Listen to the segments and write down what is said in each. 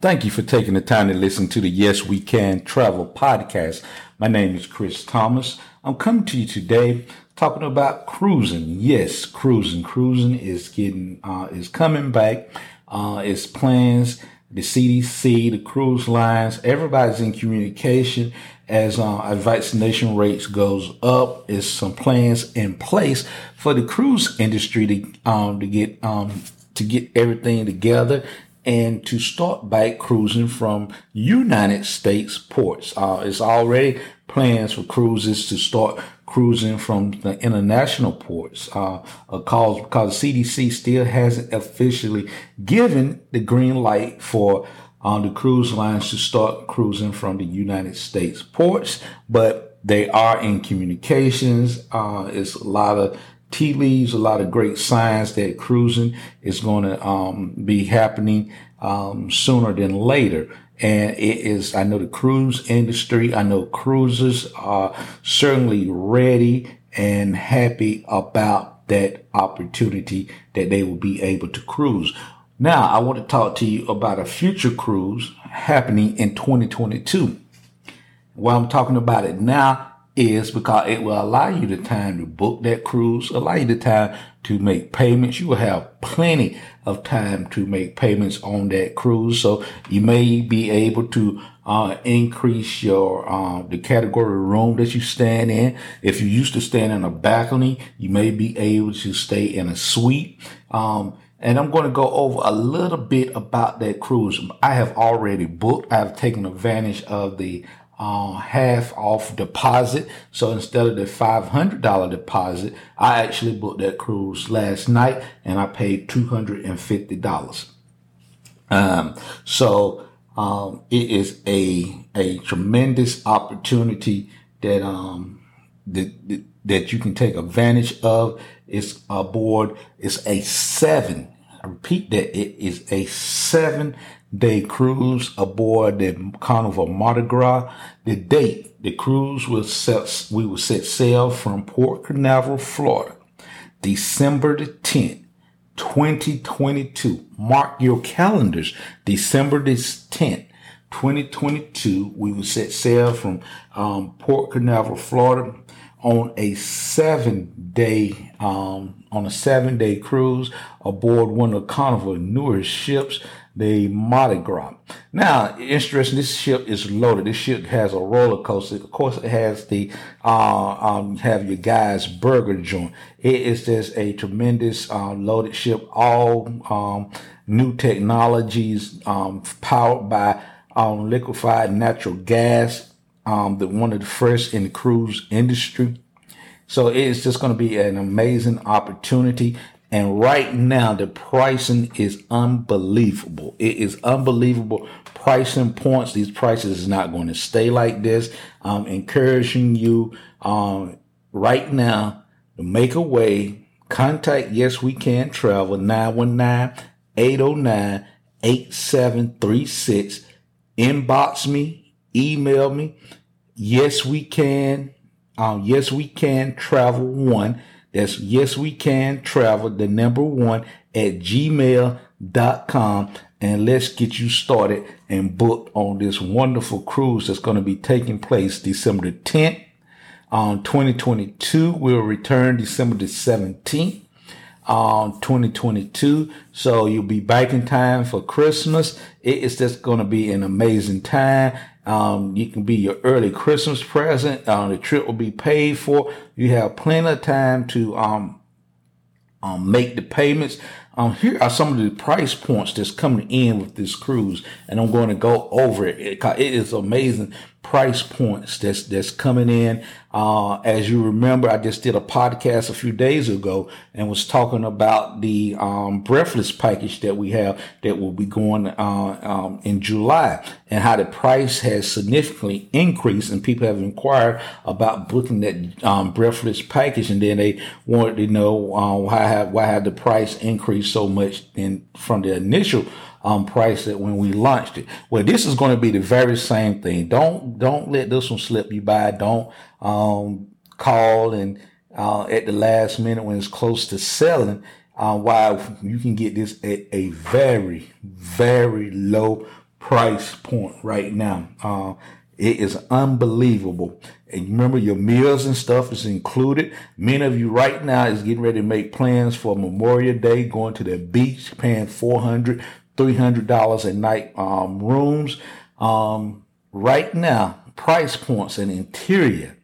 Thank you for taking the time to listen to the Yes We Can Travel podcast. My name is Chris Thomas. I'm coming to you today talking about cruising. Yes, cruising. Cruising is getting, uh, is coming back. Uh, it's plans, the CDC, the cruise lines, everybody's in communication as, uh, vaccination rates goes up. Is some plans in place for the cruise industry to, um, to get, um, to get everything together and to start back cruising from United States ports. Uh, it's already plans for cruises to start cruising from the international ports. Uh, because, because CDC still hasn't officially given the green light for uh, the cruise lines to start cruising from the United States ports, but they are in communications. Uh, it's a lot of tea leaves, a lot of great signs that cruising is going to um, be happening um, sooner than later. And it is, I know the cruise industry, I know cruisers are certainly ready and happy about that opportunity that they will be able to cruise. Now, I want to talk to you about a future cruise happening in 2022. Why I'm talking about it now is because it will allow you the time to book that cruise, allow you the time to make payments. You will have plenty of time to make payments on that cruise. So you may be able to uh, increase your uh, the category of room that you stand in. If you used to stand in a balcony, you may be able to stay in a suite. Um, and I'm going to go over a little bit about that cruise. I have already booked. I have taken advantage of the uh, half off deposit. So instead of the $500 deposit, I actually booked that cruise last night and I paid $250. Um, so, um, it is a, a tremendous opportunity that, um, that, that you can take advantage of. It's aboard. It's a seven. I repeat that it is a seven day cruise aboard the Carnival Mardi Gras. The date, the cruise will set, we will set sail from Port Canaveral, Florida, December the 10th, 2022. Mark your calendars. December the 10th, 2022. We will set sail from um, Port Canaveral, Florida on a seven day, um, on a seven day cruise aboard one of the Carnival newest ships the Mardi Gras. Now, interesting, this ship is loaded. This ship has a roller coaster. Of course, it has the, uh, um, have your guys burger joint. It is just a tremendous, uh, loaded ship, all, um, new technologies, um, powered by, um, liquefied natural gas, um, the one of the first in the cruise industry. So it's just going to be an amazing opportunity. And right now, the pricing is unbelievable. It is unbelievable pricing points. These prices is not going to stay like this. I'm encouraging you, um, right now to make a way. Contact Yes We Can Travel 919-809-8736. Inbox me, email me. Yes, we can. Um, yes, we can travel one that's yes, we can travel the number one at gmail.com and let's get you started and booked on this wonderful cruise that's going to be taking place December the 10th on um, 2022. We'll return December the 17th on um, 2022. So you'll be back in time for Christmas. It is just going to be an amazing time. Um, you can be your early Christmas present. Uh, the trip will be paid for. You have plenty of time to um, um, make the payments. Um, here are some of the price points that's coming in with this cruise, and I'm going to go over it. It, it is amazing price points that's that's coming in. Uh, as you remember, I just did a podcast a few days ago and was talking about the um, breathless package that we have that will be going uh, um, in July and how the price has significantly increased and people have inquired about booking that um, breathless package and then they wanted to know uh, why have why have the price increased so much in from the initial um, price that when we launched it. Well, this is going to be the very same thing. Don't don't let this one slip you by. Don't um, call and uh, at the last minute when it's close to selling. Uh, while you can get this at a very very low price point right now. Uh, it is unbelievable. And remember your meals and stuff is included. Many of you right now is getting ready to make plans for Memorial Day, going to the beach, paying 400 $300 a night um, rooms. Um, right now, price points and interior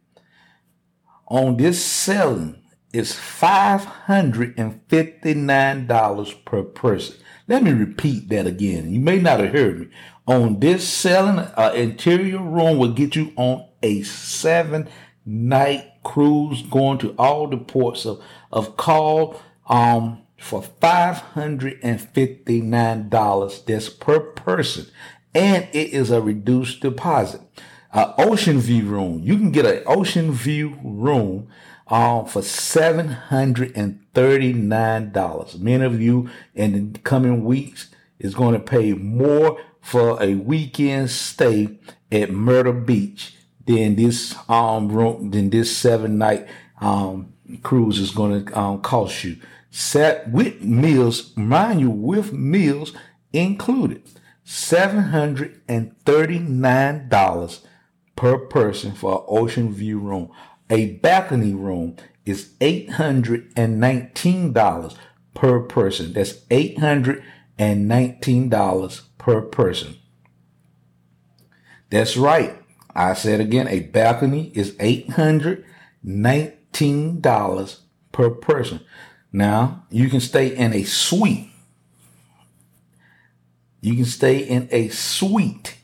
on this selling is $559 per person. Let me repeat that again. You may not have heard me. On this selling, uh, interior room will get you on a seven night cruise going to all the ports of, of call, um, for $559. That's per person. And it is a reduced deposit. Uh, ocean view room. You can get an ocean view room um, for $739. Many of you in the coming weeks is going to pay more for a weekend stay at Myrtle Beach than this um room than this seven night um cruise is going to um, cost you. Set with meals, mind you, with meals included. $739 per person for an ocean view room. A balcony room is $819 per person. That's $819 per person. That's right. I said again, a balcony is $819 per person. Now, you can stay in a suite. You can stay in a suite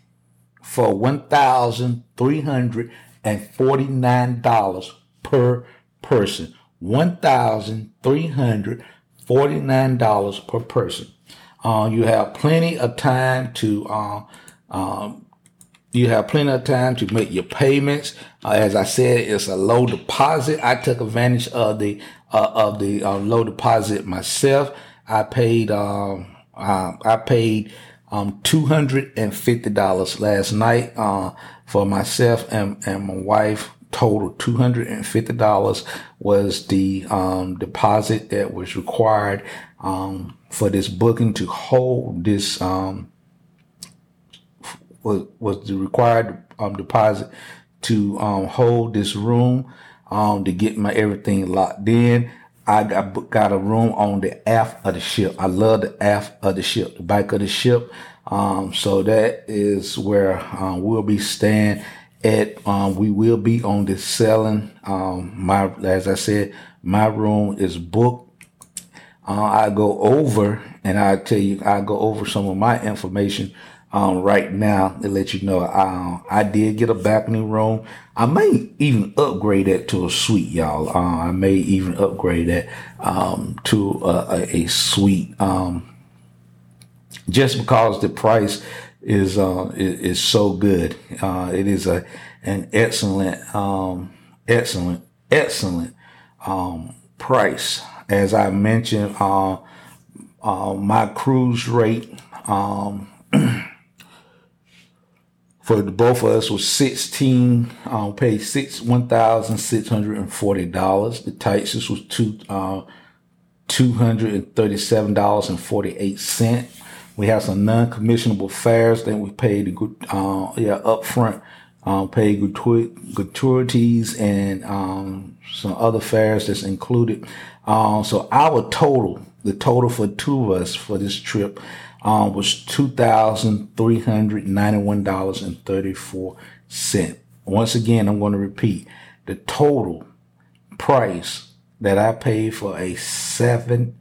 for $1,349 per person. $1,349 per person. Uh, you have plenty of time to uh, um, you have plenty of time to make your payments. Uh, as I said, it's a low deposit. I took advantage of the uh, of the uh, low deposit myself. I paid um, uh, I paid um, two hundred and fifty dollars last night uh, for myself and, and my wife. Total two hundred and fifty dollars was the um, deposit that was required um, for this booking to hold this um, was was the required um, deposit to um, hold this room um, to get my everything locked in. I got got a room on the aft of the ship. I love the aft of the ship, the back of the ship. Um, so that is where um, we'll be staying at. Um, we will be on this selling. Um, my as I said, my room is booked. Uh, I go over and I tell you, I go over some of my information um, right now to let you know uh, I did get a balcony room. I may even upgrade that to a suite, y'all. Uh, I may even upgrade that um, to a, a, suite um, just because the price is uh, is, is, so good. Uh, it is a an excellent, um, excellent, excellent um, price. As I mentioned, uh, uh, my cruise rate. Um, for both of us was 16 um paid six one thousand six hundred and forty dollars. The Texas was two uh two hundred and thirty seven dollars and forty eight cent. We have some non-commissionable fares that we paid uh yeah upfront um paid gratuities and um some other fares that's included. Um so our total the total for two of us for this trip um, was $2,391.34. Once again, I'm going to repeat the total price that I paid for a seven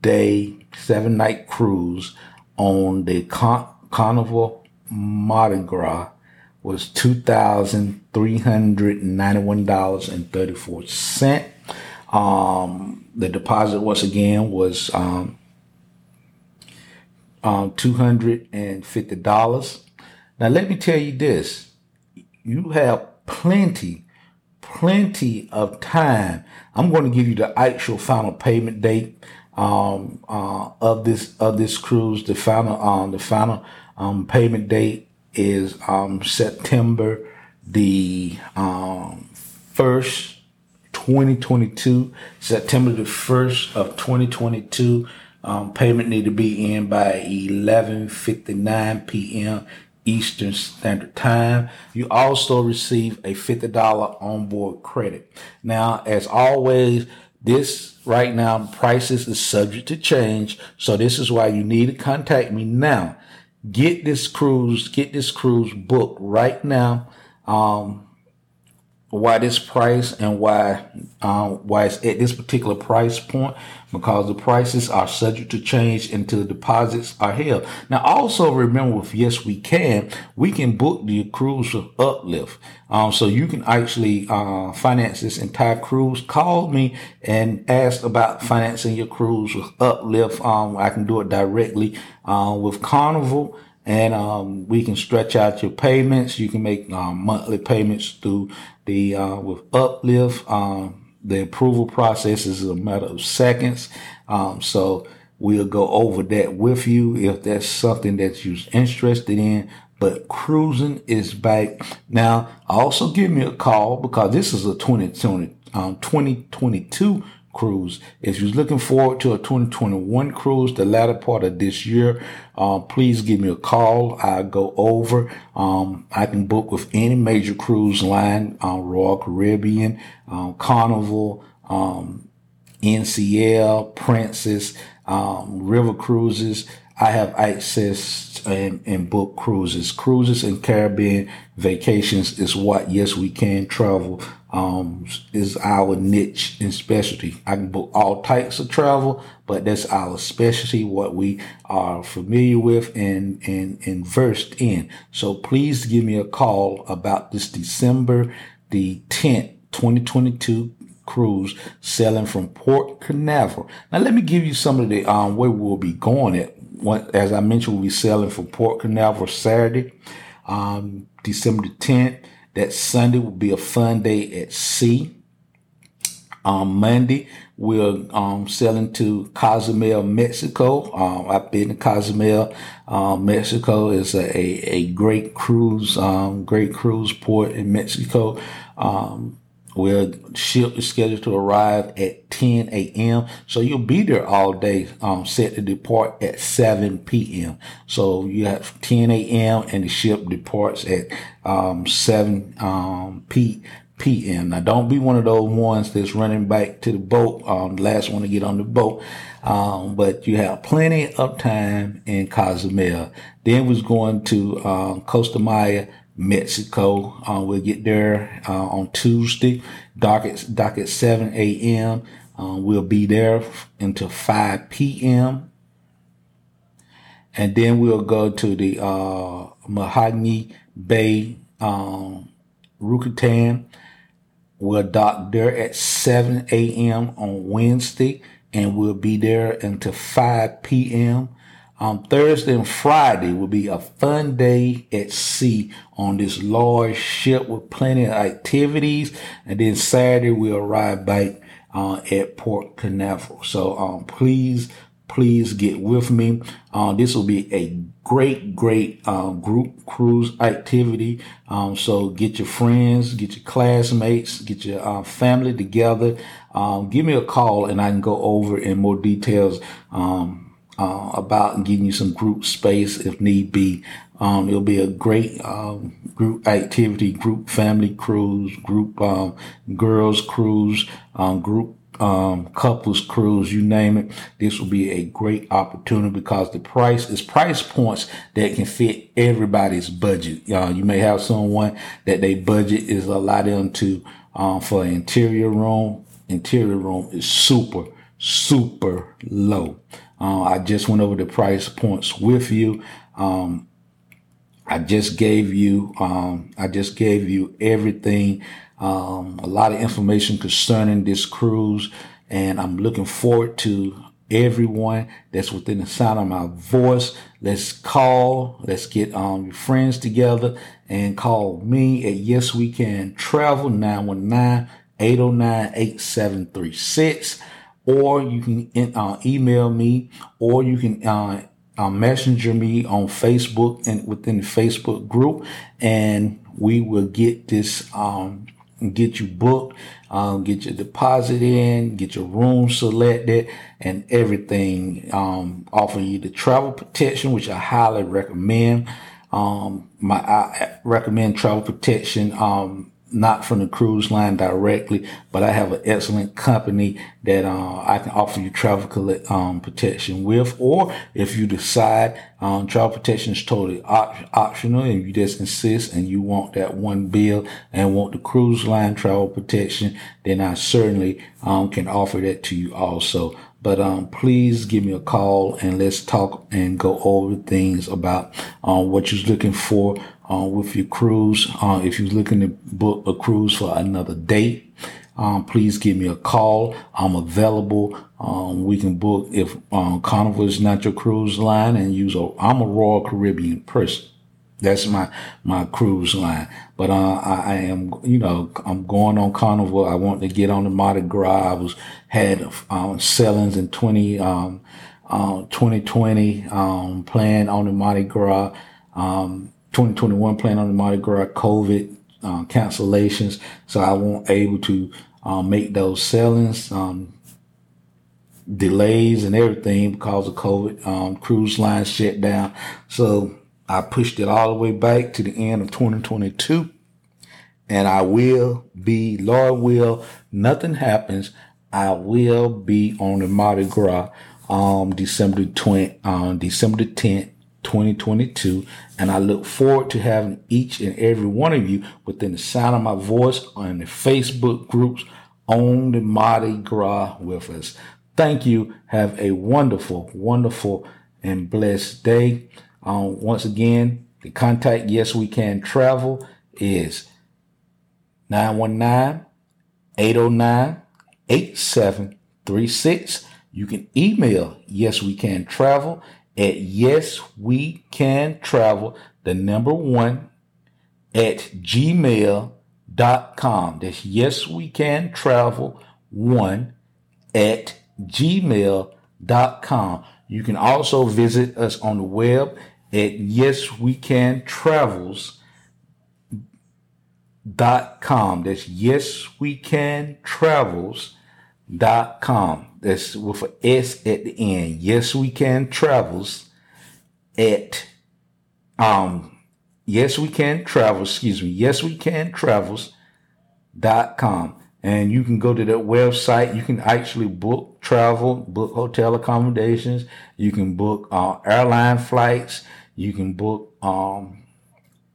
day, seven night cruise on the Con- Carnival Mardi Gras was $2,391.34. Um, the deposit once again was, um, um, $250. Now, let me tell you this. You have plenty, plenty of time. I'm going to give you the actual final payment date, um, uh, of this, of this cruise. The final, um, the final, um, payment date is, um, September the, um, 1st, 2022, September the 1st of 2022 Um, payment need to be in by 11:59 p.m. Eastern Standard Time. You also receive a $50 onboard credit. Now, as always, this right now prices is subject to change. So this is why you need to contact me now. Get this cruise, get this cruise booked right now. Um, why this price and why um, why it's at this particular price point because the prices are subject to change until the deposits are held. Now, also remember with Yes We Can, we can book the cruise with Uplift. Um, so you can actually uh, finance this entire cruise. Call me and ask about financing your cruise with Uplift. Um, I can do it directly uh, with Carnival and um, we can stretch out your payments. You can make um, monthly payments through the uh, with Uplift. Um, the approval process is a matter of seconds. Um, so we'll go over that with you if that's something that you're interested in. But cruising is back now. Also, give me a call because this is a 2020 um, 2022 cruise. If you're looking forward to a 2021 cruise, the latter part of this year, uh, please give me a call. I go over. Um, I can book with any major cruise line, uh, Royal Caribbean, um, Carnival, um, NCL, Princess, um, River Cruises. I have access and, and book cruises. Cruises and Caribbean vacations is what, yes, we can travel um, is our niche and specialty. I can book all types of travel, but that's our specialty, what we are familiar with and, and, and versed in. So please give me a call about this December the 10th, 2022 cruise sailing from Port Canaveral. Now let me give you some of the, um, where we'll be going at. As I mentioned, we'll be sailing from Port Canaveral Saturday, um, December the 10th. That Sunday will be a fun day at sea. On Monday, we're um, sailing to Cozumel, Mexico. Um, I've been to Cozumel, um, Mexico. is a, a, a, great cruise, um, great cruise port in Mexico. Um, where ship is scheduled to arrive at 10 a.m. So you'll be there all day, um, set to depart at 7 p.m. So you have 10 a.m. and the ship departs at, um, 7, um, p, p.m. Now don't be one of those ones that's running back to the boat, um, last one to get on the boat. Um, but you have plenty of time in Cozumel. Then was going to, um, Costa Maya, Mexico. Uh, we'll get there uh, on Tuesday, dock at, dock at 7 a.m. Uh, we'll be there until 5 p.m. And then we'll go to the uh, Mahogany Bay, um, Roatan. We'll dock there at 7 a.m. on Wednesday, and we'll be there until 5 p.m. Um, Thursday and Friday will be a fun day at sea on this large ship with plenty of activities. And then Saturday we'll arrive back uh, at Port Canaveral. So um, please, please get with me. Uh, this will be a great, great um, group cruise activity. Um, so get your friends, get your classmates, get your uh, family together. Um, give me a call and I can go over in more details. Um, uh, about getting you some group space if need be. Um, it'll be a great um, group activity, group family cruise, group um, girls cruise, um, group um, couples cruise, you name it. This will be a great opportunity because the price is price points that can fit everybody's budget. Uh, you may have someone that their budget is a lot into um, for interior room. Interior room is super, super low. Uh, I just went over the price points with you. Um, I just gave you, um, I just gave you everything, um, a lot of information concerning this cruise, and I'm looking forward to everyone that's within the sound of my voice. Let's call, let's get um, your friends together and call me at Yes We Can Travel 919 809 8736 or you can uh, email me, or you can uh, uh, messenger me on Facebook and within the Facebook group, and we will get this um, get you booked, um, get your deposit in, get your room selected and everything. Um, offer you the travel protection, which I highly recommend. Um, my, I recommend travel protection. Um, not from the cruise line directly, but I have an excellent company that uh, I can offer you travel um, protection with. Or if you decide um, travel protection is totally op- optional and you just insist and you want that one bill and want the cruise line travel protection, then I certainly um, can offer that to you also. But um, please give me a call and let's talk and go over things about um, what you're looking for uh, with your cruise. Uh, if you're looking to book a cruise for another date, um, please give me a call. I'm available. Um, we can book if um, Carnival is not your cruise line and use a. I'm a Royal Caribbean person. That's my my cruise line. But uh, I, I, am, you know, I'm going on Carnival. I want to get on the Mardi Gras. I was had um, sellings in 20 um, uh, 2020 um, playing on the Mardi Gras. Um, 2021 playing on the Mardi Gras COVID uh, cancellations. So I won't able to um, make those sellings. Um, delays and everything because of COVID. Um, cruise lines shut down. So I pushed it all the way back to the end of 2022. And I will be, Lord will, nothing happens. I will be on the Mardi Gras um December 20, um, December 10th, 2022. And I look forward to having each and every one of you within the sound of my voice on the Facebook groups on the Mardi Gras with us. Thank you. Have a wonderful, wonderful, and blessed day. Um, once again, the contact Yes We Can Travel is 919 809 8736. You can email Yes We Can Travel at Yes We Can Travel, the number one, at gmail.com. That's Yes We Can Travel one at gmail.com. You can also visit us on the web at Yes We Can Travels dot com. That's yes we can travels dot com. That's with a S at the end. Yes we can travels at um yes we can travel, excuse me, yes we can travels dot com. And you can go to that website. You can actually book travel, book hotel accommodations. You can book uh, airline flights. You can book um,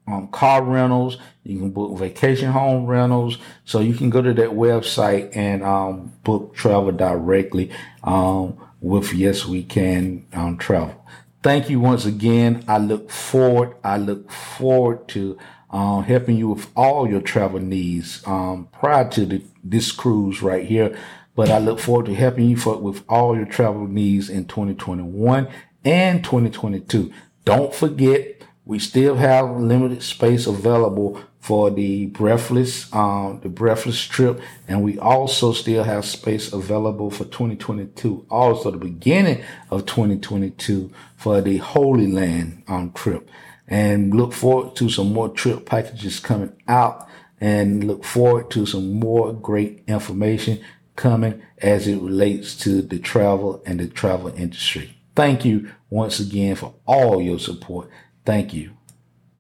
um, car rentals. You can book vacation home rentals. So you can go to that website and um, book travel directly um, with Yes We Can um, Travel. Thank you once again. I look forward. I look forward to um, helping you with all your travel needs um, prior to the, this cruise right here. But I look forward to helping you for, with all your travel needs in 2021 and 2022. Don't forget, we still have limited space available for the breathless, um, the breathless trip. And we also still have space available for 2022. Also the beginning of 2022 for the Holy Land, um, trip and look forward to some more trip packages coming out and look forward to some more great information coming as it relates to the travel and the travel industry. Thank you once again for all your support. Thank you.